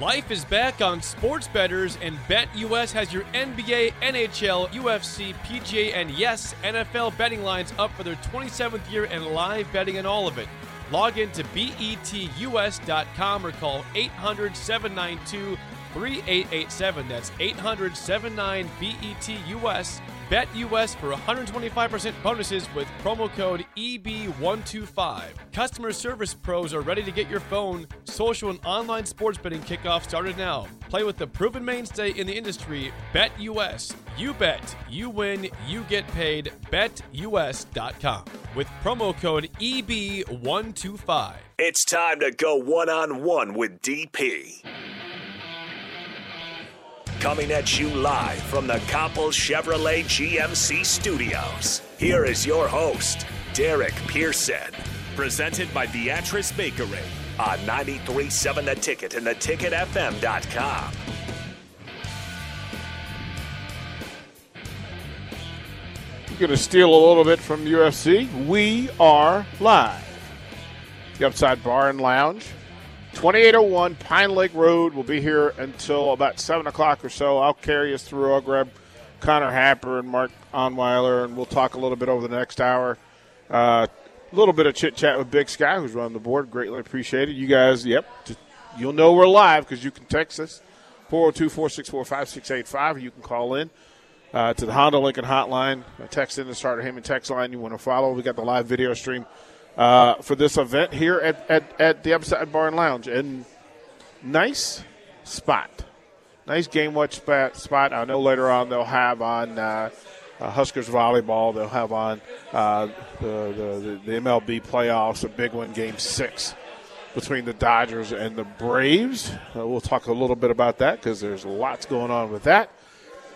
Life is back on Sports Betters, and BetUS has your NBA, NHL, UFC, PGA, and yes, NFL betting lines up for their 27th year and live betting on all of it. Log in to betus.com or call 800 792 3887. That's 800 79 BETUS. BetUS for 125% bonuses with promo code EB125. Customer service pros are ready to get your phone, social, and online sports betting kickoff started now. Play with the proven mainstay in the industry, BetUS. You bet, you win, you get paid. BetUS.com with promo code EB125. It's time to go one on one with DP. Coming at you live from the Coppel Chevrolet GMC studios. Here is your host, Derek Pearson. Presented by Beatrice Bakery on 93.7 The Ticket and theticketfm.com. You're going to steal a little bit from UFC. We are live. The Upside Bar and Lounge. 2801 Pine Lake Road. We'll be here until about 7 o'clock or so. I'll carry us through. I'll grab Connor Happer and Mark Onweiler, and we'll talk a little bit over the next hour. Uh, a little bit of chit chat with Big Sky, who's running the board. Greatly appreciated. You guys, yep, you'll know we're live because you can text us 402 464 5685, or you can call in. Uh, to the Honda Lincoln hotline. Uh, text in the Starter Heyman text line you want to follow. We got the live video stream uh, for this event here at, at, at the Upside Bar and Lounge. And nice spot. Nice game watch spot. spot. I know later on they'll have on uh, uh, Huskers volleyball. They'll have on uh, the, the, the MLB playoffs, a big one, game six between the Dodgers and the Braves. Uh, we'll talk a little bit about that because there's lots going on with that.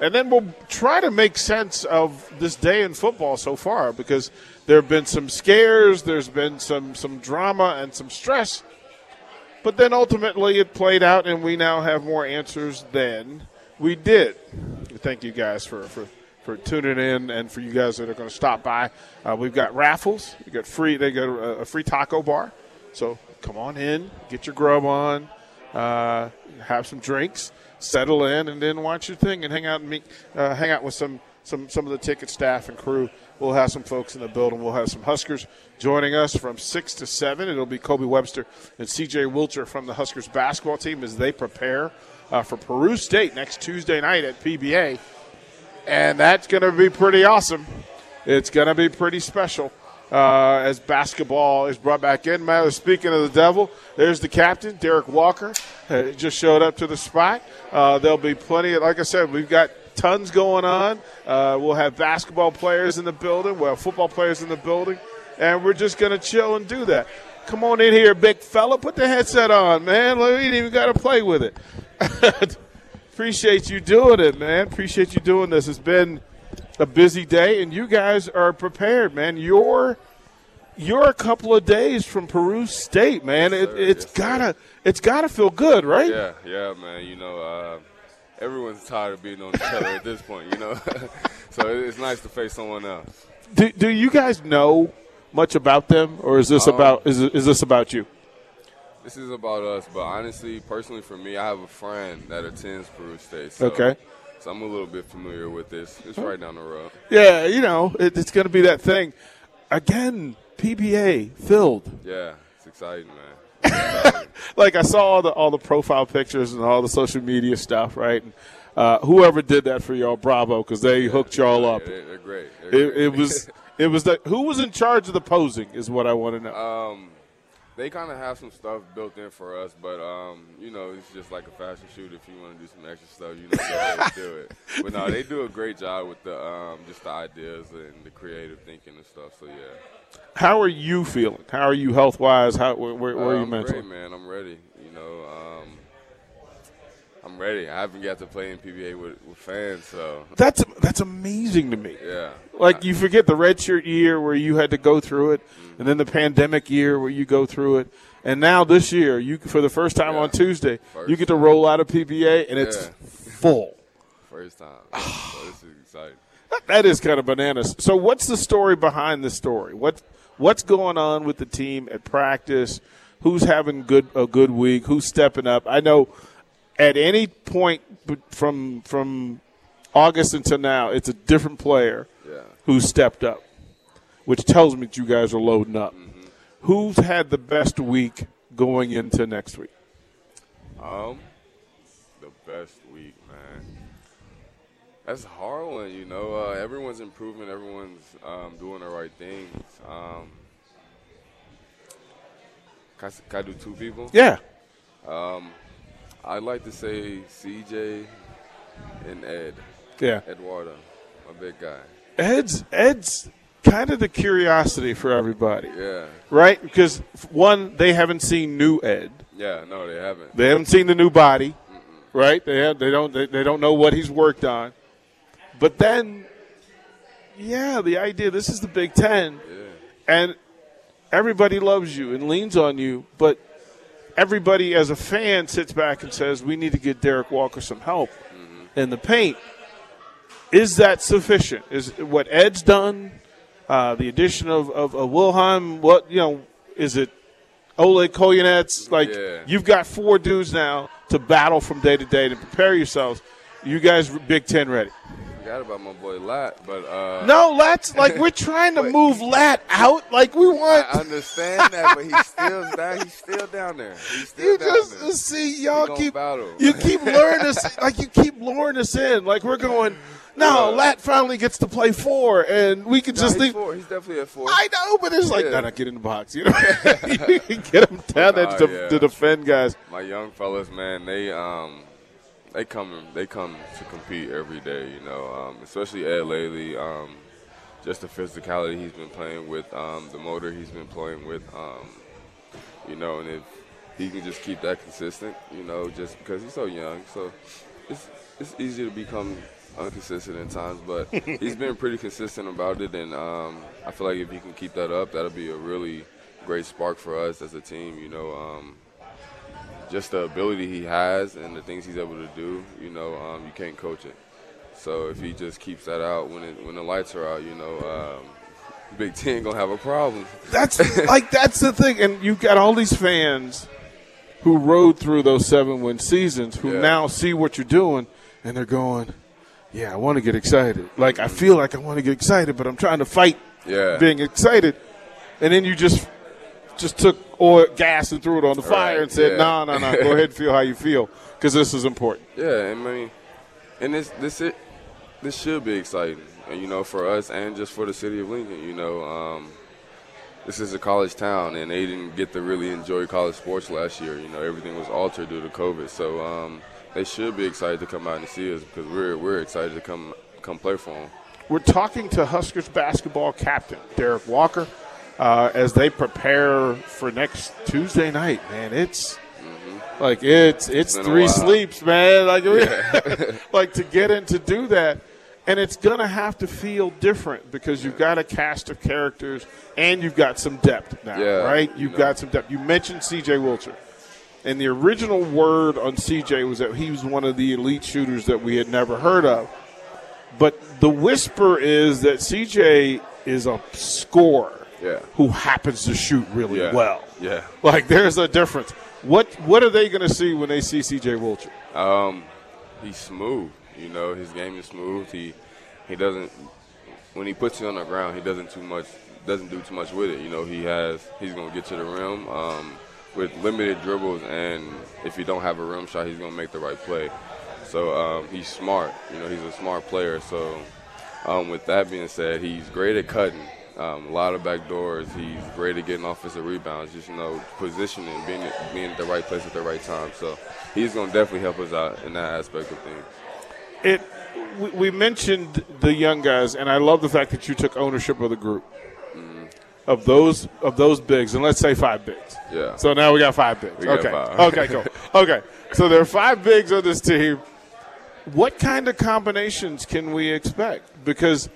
And then we'll try to make sense of this day in football so far because there have been some scares, there's been some, some drama and some stress. But then ultimately it played out, and we now have more answers than we did. Thank you guys for, for, for tuning in and for you guys that are going to stop by. Uh, we've got raffles, we got free, they got a, a free taco bar. So come on in, get your grub on, uh, have some drinks settle in, and then watch your thing and hang out and meet, uh, hang out with some, some some of the ticket staff and crew. We'll have some folks in the building. We'll have some Huskers joining us from six to seven. It'll be Kobe Webster and C.J. Wilcher from the Huskers basketball team as they prepare uh, for Peru State next Tuesday night at PBA, and that's going to be pretty awesome. It's going to be pretty special. Uh, as basketball is brought back in. Matter speaking of the devil, there's the captain, Derrick Walker, uh, just showed up to the spot. Uh, there'll be plenty. Of, like I said, we've got tons going on. Uh, we'll have basketball players in the building. We'll have football players in the building, and we're just gonna chill and do that. Come on in here, big fella. Put the headset on, man. We ain't even got to play with it. Appreciate you doing it, man. Appreciate you doing this. It's been a busy day, and you guys are prepared, man. You're you're a couple of days from Peru State, man. Yes, it, it's yes, gotta it's gotta feel good, right? Yeah, yeah, man. You know, uh, everyone's tired of being on each other at this point. You know, so it's nice to face someone else. Do, do you guys know much about them, or is this Um, about is, is this about you? This is about us, but honestly, personally, for me, I have a friend that attends Peru State. So, Okay. So I'm a little bit familiar with this. It's right down the road. Yeah, you know, it, it's going to be that thing. Again, PBA filled. Yeah, it's exciting, man. like I saw all the all the profile pictures and all the social media stuff, right? And, uh, whoever did that for y'all, bravo, because they hooked y'all Yeah, up. They're, they're great. They're It, great. it was it was the who was in charge of the posing is what I want to know. Um, they kind of have some stuff built in for us, but um, you know, it's just like a fashion shoot. If you want to do some extra stuff, you know, go ahead and do it. But no, they do a great job with the um, just the ideas and the creative thinking and stuff. So yeah, How are you feeling? How are you health wise? How where, where, where are you I'm mentally? ready, man. I'm ready. You know, um, I'm ready. I haven't got to play in PBA with, with fans, so That's that's amazing to me. yeah. Like you forget the redshirt year where you had to go through it, and then the pandemic year where you go through it, and now this year you for the first time Yeah. on Tuesday First you get to roll out of PBA and it's Yeah. full. First time. so this is exciting. That is kind of bananas. So what's the story behind the story? What what's going on with the team at practice? Who's having good a good week? Who's stepping up? I know at any point from from August until now, it's a different player Yeah. who stepped up, which tells me that you guys are loading up. Mm-hmm. Who's had the best week going into next week? Um, the best week, man. That's hard one, you know. Uh, everyone's improving. Everyone's um, doing the right things. Um, can, I, can I do two people? Yeah. I'd like to say CJ and Ed. Yeah. Eduardo, my big guy. Ed's Ed's kind of the curiosity for everybody, Yeah. right? Because one, they haven't seen new Ed. Yeah, no, they haven't. They haven't seen the new body, right? They have, they don't they, they don't know what he's worked on. But then, yeah, the idea this is the Big Ten, and everybody loves you and leans on you, but everybody as a fan sits back and says we need to get Derrick Walker some help in the paint. Is that sufficient? Is what Ed's done, uh, the addition of, of, of Wilhelm, what you know, is it Oleg Kojenets? Like Yeah. you've got four dudes now to battle from day to day to prepare yourselves. You guys, Big Ten ready? Forgot about my boy Lat, but uh, No, let's like we're trying to move Lat out. Like we want. I understand that, but he's still down. He's still down there. He's still you down just there. see y'all keep battle. you keep luring us like you keep luring us in. Like we're going. No, Yeah. Lat finally gets to play four, and we can just he's, leave. four. he's definitely at four. I know, but it's like, Yeah. no, no, get in the box. You know, you get him down there to, yeah. to defend guys. my young fellas, man, they um they come they come to compete every day, you know. Um, especially Ed Laley, um, just the physicality he's been playing with, um, the motor he's been playing with, um, you know, and if he can just keep that consistent, you know, just because he's so young, so it's it's easy to become inconsistent at times, but he's been pretty consistent about it, and um, I feel like if he can keep that up, that'll be a really great spark for us as a team, you know. Just the ability he has and the things he's able to do, you know, um, you can't coach it. So if he just keeps that out when it, when the lights are out, you know, um, Big Ten gonna have a problem. That's like that's the thing, and you've got all these fans who rode through those seven win seasons who Yeah. now see what you're doing, and they're going, "Yeah, I want to get excited. Like I feel like I want to get excited, but I'm trying to fight Yeah. being excited." And then you just just took oil, gas, and threw it on the fire Right, and said, "No, no, no. Go ahead and feel how you feel because this is important." Yeah, I mean, and this this it this should be exciting, and you know, for us and just for the city of Lincoln. You know, um, this is a college town, and they didn't get to really enjoy college sports last year. You know, everything was altered due to COVID, so um, they should be excited to come out and see us because we're we're excited to come come play for them. We're talking to Huskers basketball captain Derrick Walker uh, as they prepare for next Tuesday night. Man, it's like it's it's a three sleeps, man. Like like to get in to do that, and it's gonna have to feel different because you've got a cast of characters and you've got some depth now, Yeah, right? you You've know. got some depth. You mentioned C.J. Wilcher. And the original word on CJ was that he was one of the elite shooters that we had never heard of. But the whisper is that CJ is a scorer Yeah. who happens to shoot really Yeah. well. Yeah. Like there's a difference. What what are they going to see when they see CJ Wilcher? Um, he's smooth. You know, his game is smooth. He he doesn't when he puts you on the ground, he doesn't too much doesn't do too much with it. You know, he has he's gonna get to the rim um, with limited dribbles, and if he don't have a rim shot, he's gonna make the right play. So um, he's smart. You know, he's a smart player. So um, with that being said, he's great at cutting. Um, a lot of back doors. He's great at getting offensive rebounds. Just you know, positioning, being being at the right place at the right time. So he's going to definitely help us out in that aspect of things. It we, we mentioned the young guys, and I love the fact that you took ownership of the group of those of those bigs, and let's say five bigs. Yeah. So now we got five bigs. We okay. five. okay. Cool. Okay. So there are five bigs on this team. What kind of combinations can we expect? Because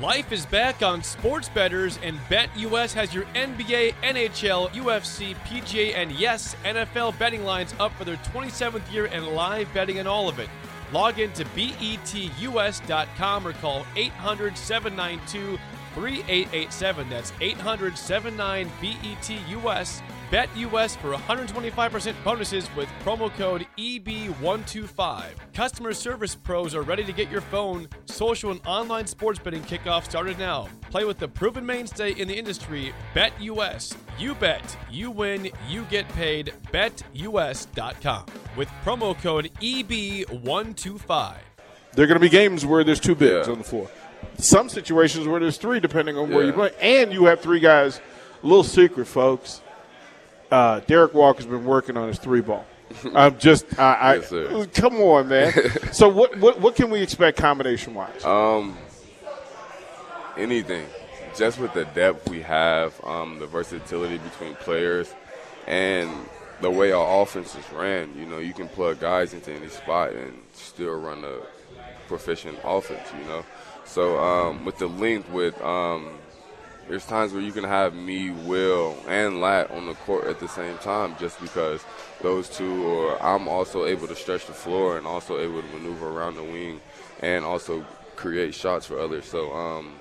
Life is back on Sports Betters, and BetUS has your NBA, NHL, UFC, PGA, and yes, NFL betting lines up for their 27th year and live betting and all of it. Log in to betus.com or call 800 792 3887. That's 800 79 BETUS. BetUS for 125% bonuses with promo code EB125. Customer service pros are ready to get your phone, social, and online sports betting kickoff started now. Play with the proven mainstay in the industry, BetUS. You bet, you win, you get paid. BetUS.com with promo code EB125. There are going to be games where there's two bigs Yeah. on the floor. Some situations where there's three, depending on where you play, and you have three guys. A little secret, folks. Uh, Derrick Walker's been working on his three ball. I'm just, I, I Yes, come on, man. so what, what, what can we expect combination wise? Um, anything. Just with the depth we have, um, the versatility between players, and the way our offense is ran, you know, you can plug guys into any spot and still run a proficient offense, you know. So um, with the length, with um, there's times where you can have me, Will, and Lat on the court at the same time, just because those two, or I'm also able to stretch the floor and also able to maneuver around the wing, and also create shots for others. So, um,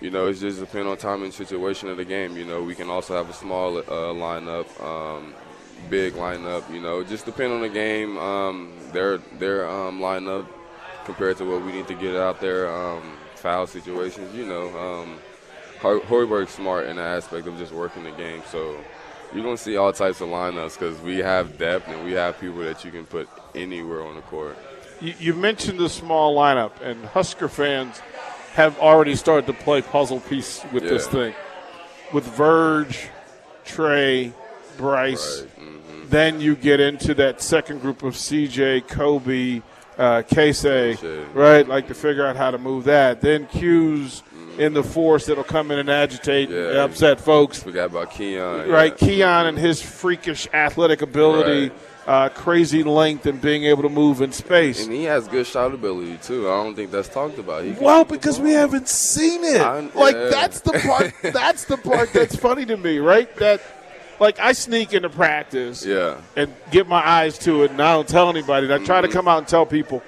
you know, it's just depend on time and situation of the game. You know, we can also have a small uh, lineup, um, big lineup. You know, just depend on the game, um, their their um, lineup compared to what we need to get out there. Um, foul situations, you know. Hoiberg's smart in the aspect of just working the game. So you're going to see all types of lineups because we have depth and we have people that you can put anywhere on the court. You, you mentioned the small lineup, and Husker fans have already started to play puzzle piece with this thing. With Verge, Trey, Bryce. Right. hmm Then you get into that second group of CJ, Kobe, uh, Casey, Casey. right? Like to figure out how to move that. Then Q's in the force that'll come in and agitate and upset folks. Forgot about Keon. Right, yeah. Keon and his freakish athletic ability, uh, crazy length, and being able to move in space. And he has good shot ability too. I don't think that's talked about. Well, because we haven't seen it. I- like yeah. that's the part. That's the part that's funny to me, right? That, like, I sneak into practice Yeah. and get my eyes to it, and I don't tell anybody. And I try to Mm-hmm. come out and tell people,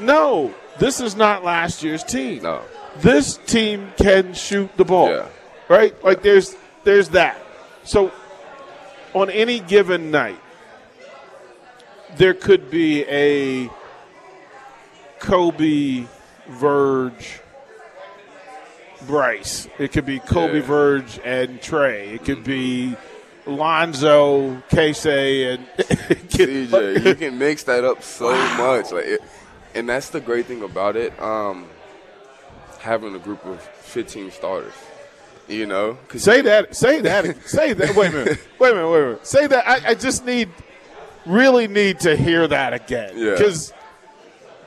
no, this is not last year's team. No. This team can shoot the ball. Yeah. Right? Like there's there's that. So on any given night, there could be a Kobe Verge Bryce. It could be Kobe Yeah. Verge and Trey. It could be Lonzo, Casey, and CJ, you can mix that up so much. Like, it, and that's the great thing about it. Um, having a group of 15 starters. You know, Say that. Say that. say that. Wait a minute. Wait a minute. Wait a minute. Say that. I, I just need, really need to hear that again. Yeah. Because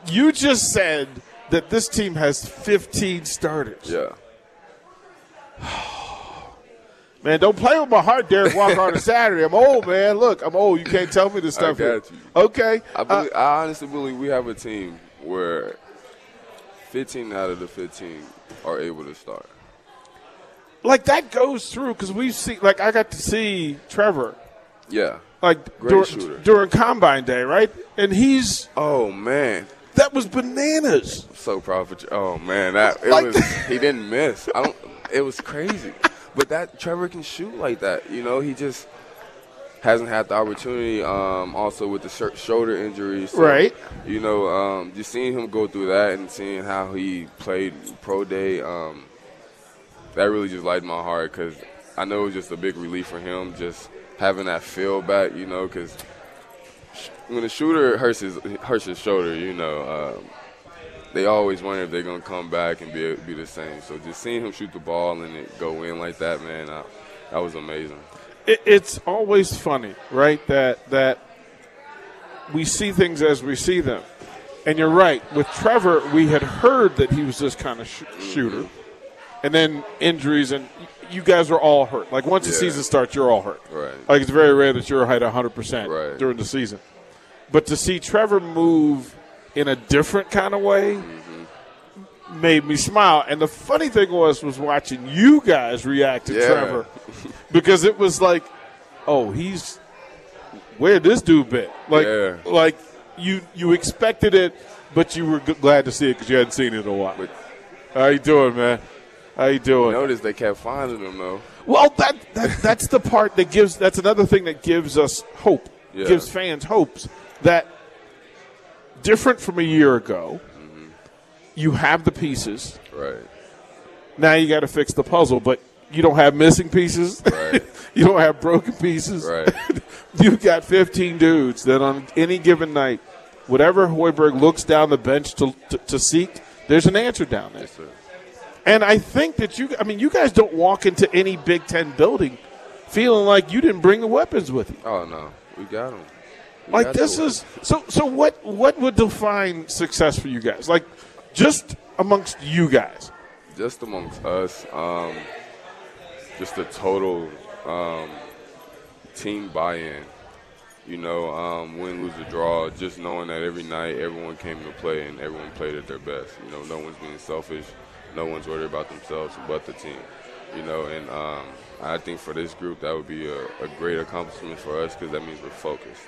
you just said that this team has 15 starters. yeah, Man, don't play with my heart, Derrick Walker, on a Saturday. I'm old, man. Look, I'm old. You can't tell me this I stuff. here. you. Okay. I, Uh, believe, I honestly believe we have a team where 15 out of the 15 are able to start. like that goes through because we see. Like I got to see Trevor. Yeah. Like dur- during Combine Day, right? And he's Oh man, that was bananas. I'm so proud of you. Oh man, that it Like was. he didn't miss. I don't. It was crazy. But that Trevor can shoot like that. You know, he just hasn't had the opportunity. Um, also with the sh- shoulder injuries, so, Right. You know, um, just seeing him go through that and seeing how he played pro day, um, that really just lightened my heart because I know it was just a big relief for him, just having that feel back. You know, because when a shooter hurts his hurts his shoulder, you know. Um, they always wonder if they're gonna come back and be be the same. So just seeing him shoot the ball and it go in like that, man, I, that was amazing. It, it's always funny, right? That that we see things as we see them. And you're right. With Trevor, we had heard that he was this kind of sh- shooter, and then injuries, and you guys were all hurt. Like once the Yeah. season starts, you're all hurt. Right. Like it's very rare that you're at 100 percent Right. during the season. But to see Trevor move in a different kind of way Mm-hmm. Made me smile. And the funny thing was was watching you guys react to Yeah. Trevor because it was like, oh, he's where this dude been? Like, Yeah. like you you expected it, but you were g- glad to see it because you hadn't seen it in a while. But How you doing, man? How you doing? notice they kept finding him though. Well, that, that that's the part that gives. That's another thing that gives us hope. Yeah. Gives fans hopes that different from a year ago. You have the pieces. Right. Now you got to fix the puzzle, but you don't have missing pieces. Right. you don't have broken pieces. Right. You've got 15 dudes that on any given night, whatever Hoiberg looks down the bench to, to, to seek, there's an answer down there. Yes. And I think that you, I mean, you guys don't walk into any Big Ten building feeling like you didn't bring the weapons with you. Oh no, we got them. Like this is so. So what? What would define success for you guys? Like just amongst you guys. just amongst us, um, just the total um, team buy-in. You know, um, win, lose, or draw. Just knowing that every night everyone came to play and everyone played at their best. You know, no one's being selfish. No one's worried about themselves but the team. You know, and um, I think for this group that would be a, a great accomplishment for us because that means we're focused.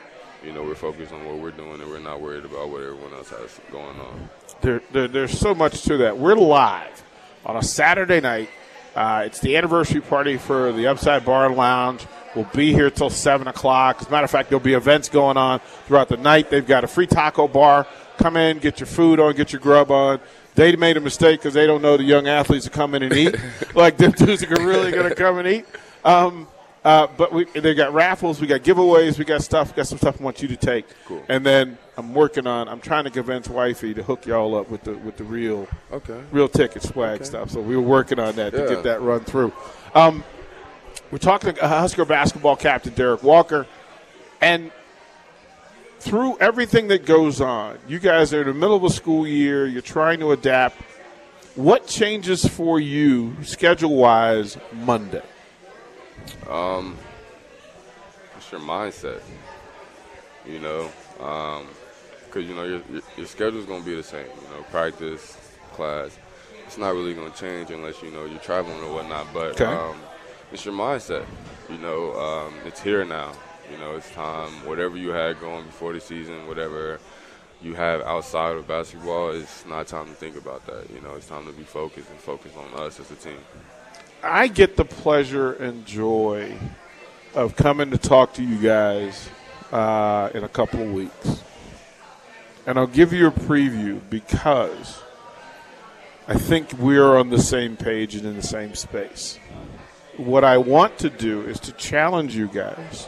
You know, we're focused on what we're doing and we're not worried about what everyone else has going on. There, there, there's so much to that. We're live on a Saturday night. Uh, it's the anniversary party for the Upside Bar and Lounge. We'll be here till 7 o'clock. As a matter of fact, there'll be events going on throughout the night. They've got a free taco bar. Come in, get your food on, get your grub on. They made a mistake because they don't know the young athletes that come in and eat. like, them dudes are really going to come and eat. Um, uh, but we, they got raffles, we got giveaways, we got stuff, got some stuff I want you to take. Cool. And then I'm working on. I'm trying to convince wifey to hook y'all up with the with the real Okay. real ticket swag stuff. So we were working on that to get that run through. Um, we're talking to Husker basketball captain Derrick Walker, and through everything that goes on, you guys are in the middle of a school year. You're trying to adapt. What changes for you schedule wise Monday? It's your mindset. You know, because you know your, your, your schedule's gonna be the same. You know, practice, class. It's not really gonna change unless you know you're traveling or whatnot. But Okay. um, it's your mindset. You know, um, it's here now. You know, it's time. Whatever you had going before the season, whatever you have outside of basketball, it's not time to think about that. You know, it's time to be focused and focus on us as a team. I get the pleasure and joy of coming to talk to you guys uh, in a couple of weeks. And I'll give you a preview because I think we're on the same page and in the same space. What I want to do is to challenge you guys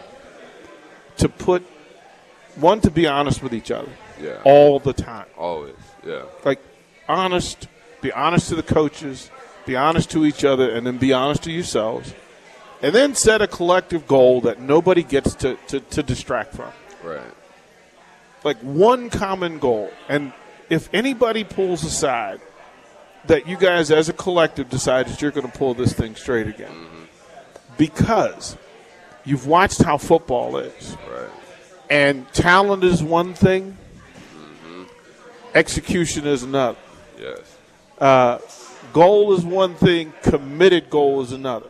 to put, one, to be honest with each other Yeah. all the time Always. Yeah. like honest, be honest to the coaches, be honest to each other, and then be honest to yourselves. And then set a collective goal that nobody gets to, to, to distract from. Right. Like one common goal. And if anybody pulls aside that you guys as a collective decide that you're going to pull this thing straight again. Because you've watched how football is. Right. And talent is one thing, mm-hmm. execution is another. Yes. Goal is one thing, committed goal is another.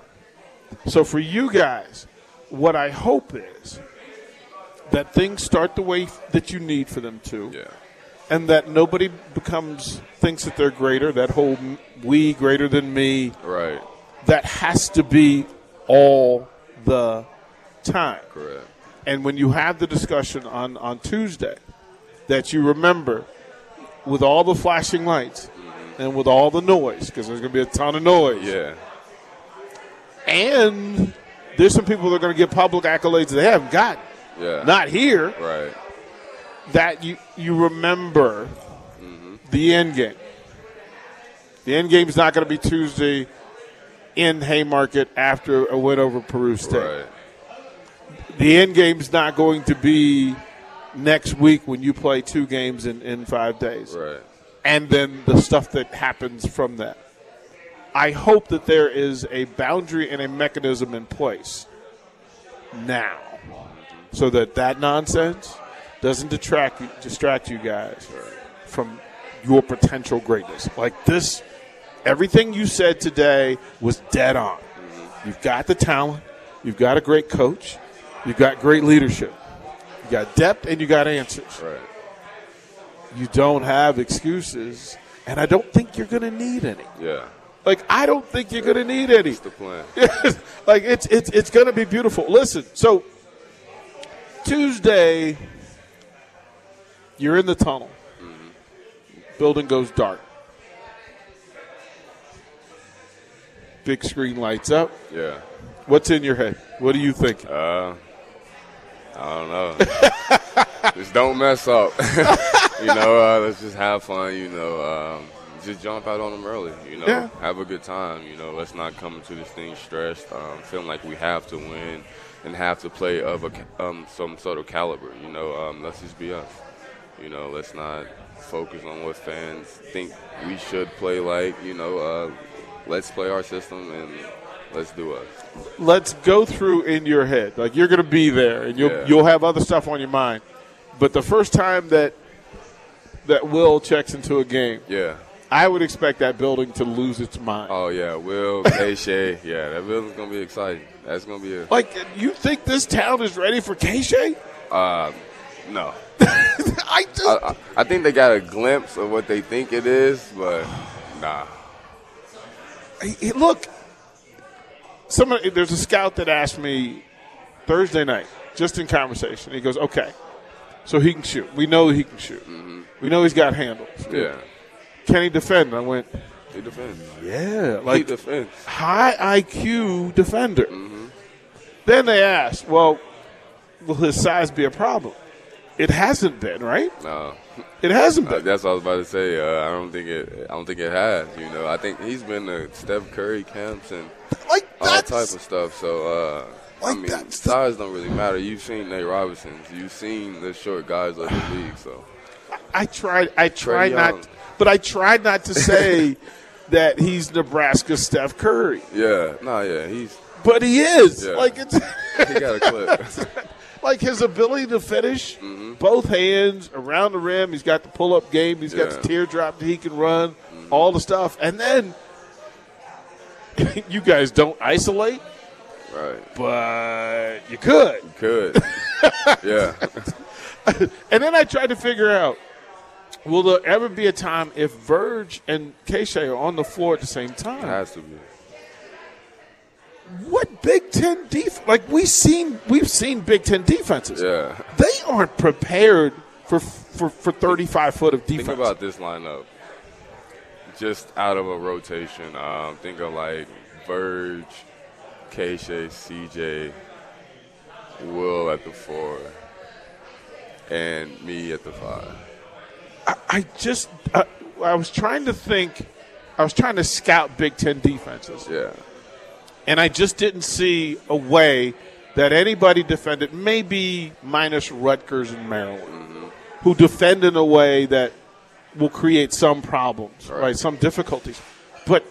So for you guys, what I hope is that things start the way that you need for them to, Yeah. and that nobody becomes thinks that they're greater. That whole we greater than me, Right. that has to be all the time. Correct. And when you have the discussion on, on Tuesday, that you remember with all the flashing lights and with all the noise, because there's going to be a ton of noise. Yeah. And there's some people that are going to get public accolades they haven't gotten. Yeah. Not here. Right. That you, you remember the end game. The end game is not going to be Tuesday in Haymarket after a win over Peru State. Right. the end game is not going to be next week when you play two games in, in five days. Right. And then the stuff that happens from that. I hope that there is a boundary and a mechanism in place now so that that nonsense doesn't detract you, distract you guys from your potential greatness. Like this, everything you said today was dead on. You've got the talent, you've got a great coach, you've got great leadership, you got depth, and you got answers. Right. You don't have excuses, and I don't think you're going to need any. Yeah. Like I don't think you're going to need any. That's the plan. like it's it's it's going to be beautiful. Listen, so Tuesday, you're in the tunnel. Building goes dark. Big screen lights up. Yeah. What's in your head? What do you think? Uh, I don't know. don't mess up. you know, uh, let's just have fun. You know, um, just jump out on them early. You know, Yeah. have a good time. You know, let's not come into this thing stressed, um, feeling like we have to win and have to play of a, um, some sort of caliber. You know, um, let's just be us. You know, let's not focus on what fans think we should play like. You know, uh, let's play our system and let's do us. Let's go through in your head. Like you're going to be there, and you'll Yeah. you'll have other stuff on your mind. But the first time that that Will checks into a game, Yeah. I would expect that building to lose its mind. Oh yeah, Will, K Shay, yeah, that building's gonna be exciting. That's gonna be a Like you think this town is ready for Keisei? uh, no. I just I, I, think they got a glimpse of what they think it is, but nah. Hey, look, somebody there's a scout that asked me Thursday night, just in conversation. He goes, "Okay, so he can shoot. We know he can shoot. We know he's got handles. Yeah, Can he defend?" I went, he defends. "Yeah, like he defends. high IQ defender." Then they asked, "Well, will his size be a problem?" It hasn't been, right? No, It hasn't Uh, been. that's what I was about to say. Uh, I don't think it. I don't think it has. You know, I think he's been to Steph Curry camps and like all type of stuff. So, uh, I mean, that's the- size don't really matter. You've seen Nate Robinson. You've seen the short guys of the league. So, I tried. I tried not, but I tried not to say that he's Nebraska Steph Curry, yeah, no, yeah, he's but he is. Yeah. Like it's he got a clip. like his ability to finish Mm-hmm. both hands around the rim. He's got the pull up game. He's got the teardrop that he can run. All the stuff, and then you guys don't isolate, right. but you could. You could. yeah. And then I tried to figure out. Will there ever be a time if Verge and Keisei are on the floor at the same time? It has to be. what Big Ten def like we seen we've seen Big Ten defenses. Yeah. They aren't prepared for for, for thirty five foot of defense. Think about this lineup. Just out of a rotation. Um, think of like Verge, Keisei, CJ, Will at the four, and me at the five. I, I just I, I was trying to think. I was trying to scout Big Ten defenses, Yeah. and I just didn't see a way that anybody defended. Maybe minus Rutgers and Maryland, mm-hmm. who defend in a way that will create some problems, right? Some difficulties. But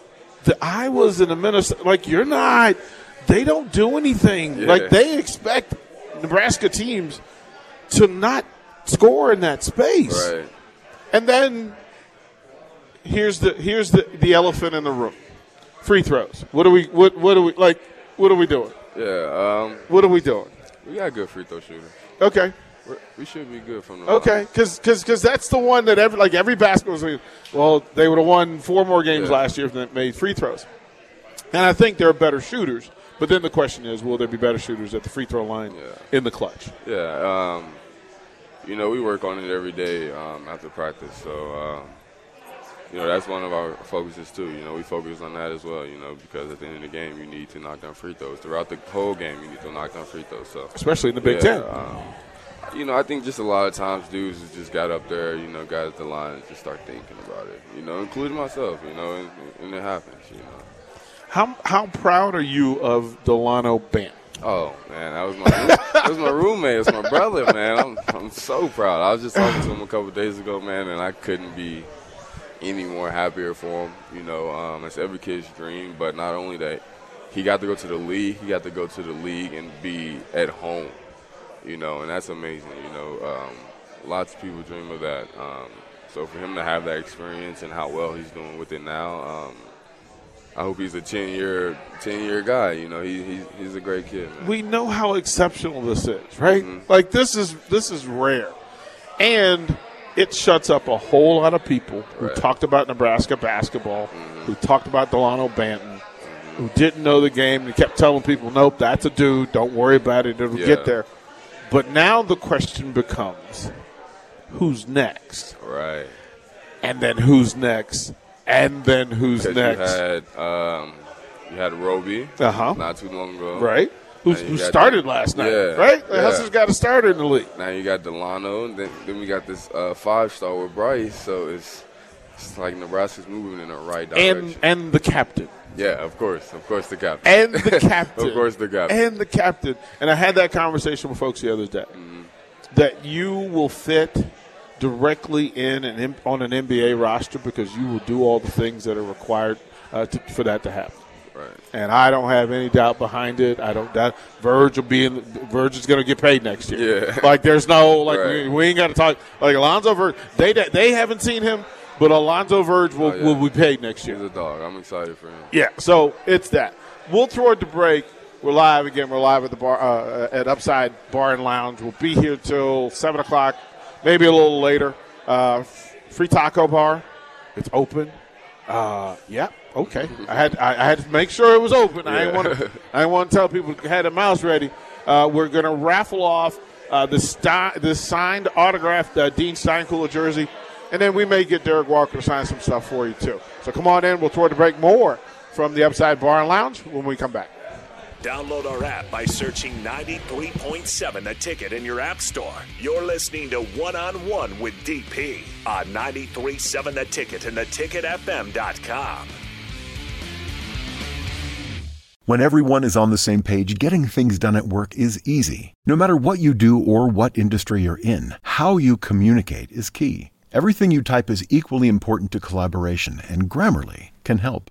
the Iowas and the Minnesota, like you're not. They don't do anything. Yeah. Like they expect Nebraska teams to not score in that space. Right. And then here's the here's the, the elephant in the room. Free throws. What are we what what are we like what are we doing? Yeah. Um, What are we doing? we got good free throw shooters. Okay. We're, we should be good from the Okay, because because that's the one that every like every basketball like, well they would have won four more games Yeah. last year if they made free throws, and I think they're better shooters. But then the question is, will there be better shooters at the free throw line Yeah. in the clutch? Yeah, um, you know, we work on it every day um, after practice. So, um, you know, that's one of our focuses too. You know, we focus on that as well. You know, because at the end of the game, you need to knock down free throws. Throughout the whole game, you need to knock down free throws. So, Especially in the Big yeah, Ten. Um, you know, I think just a lot of times dudes just got up there, you know, got at the line and just start thinking about it. You know, including myself. You know, and, and it happens. You know. How how proud are you of Delano Bant? Oh man, that was my that was my roommate. It's my brother, man. I'm I'm so proud. I was just talking to him a couple days ago, man, and I couldn't be any more happier for him. You know, um, it's every kid's dream. But not only that, he got to go to the league. He got to go to the league and be at home. You know, and that's amazing. You know, um, lots of people dream of that. Um, so for him to have that experience and how well he's doing with it now. I hope he's a ten year ten year guy. You know, he, he he's a great kid. Man. we know how exceptional this is, right? Mm-hmm. Like this is this is rare, and it shuts up a whole lot of people who Right. talked about Nebraska basketball, mm-hmm. who talked about Delano Banton, who didn't know the game and kept telling people, nope, that's a dude. Don't worry about it. It'll Yeah. get there. But now the question becomes who's next? Right. And then who's next? And then who's next? you had um, you had Roby Uh-huh. not too long ago. right? Who's, who started last night, Yeah, right? The yeah. Huskers got a starter in the league. Now you got Delano, and then, then we got this uh, five star with Bryce. So it's it's like Nebraska's moving in the right direction. And and the captain. yeah, of course, of course, the captain. and the captain. Of course, the captain. And the captain. And I had that conversation with folks the other day Mm-hmm. that you will fit directly in an M- on an NBA roster because you will do all the things that are required uh, to, for that to happen. right. And I don't have any doubt behind it. I don't doubt Verge will be in. Verge is going to get paid next year. Yeah. Like there's no like we, we ain't got to talk like Alonzo Verge. They they haven't seen him, but Alonzo Verge will, Oh, yeah. will be paid next year. He's a dog. I'm excited for him. Yeah, so it's that. We'll throw it to break. We're live again. We're live at the bar uh, at Upside Bar and Lounge. We'll be here till seven o'clock, maybe a little later. Uh, free taco bar. It's open. Uh, yeah. Okay. I had I, I had to make sure it was open. I didn't want to. I want to tell people had a mouse ready. Uh, we're going to raffle off uh, the sti- the signed autographed uh, Dean Steinkuhler jersey, and then we may get Derrick Walker to sign some stuff for you too. So come on in. We'll toward the break more from the Upside Bar and Lounge when we come back. Download our app by searching 93.7 The Ticket in your app store. You're listening to One on One with DP on 93.7 The Ticket and theticketfm.com. When everyone is on the same page, getting things done at work is easy. No matter what you do or what industry you're in, how you communicate is key. Everything you type is equally important to collaboration, and Grammarly can help.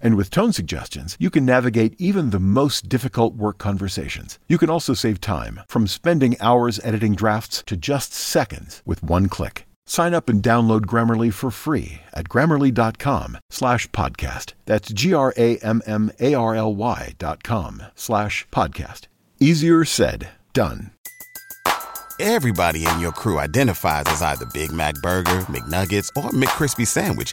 And with tone suggestions, you can navigate even the most difficult work conversations. You can also save time, from spending hours editing drafts to just seconds with one click. Sign up and download Grammarly for free at grammarly.com slash podcast. That's G-R-A-M-M-A-R-L-Y dot com slash podcast. Easier said, done. Everybody in your crew identifies as either Big Mac Burger, McNuggets, or McCrispy Sandwich.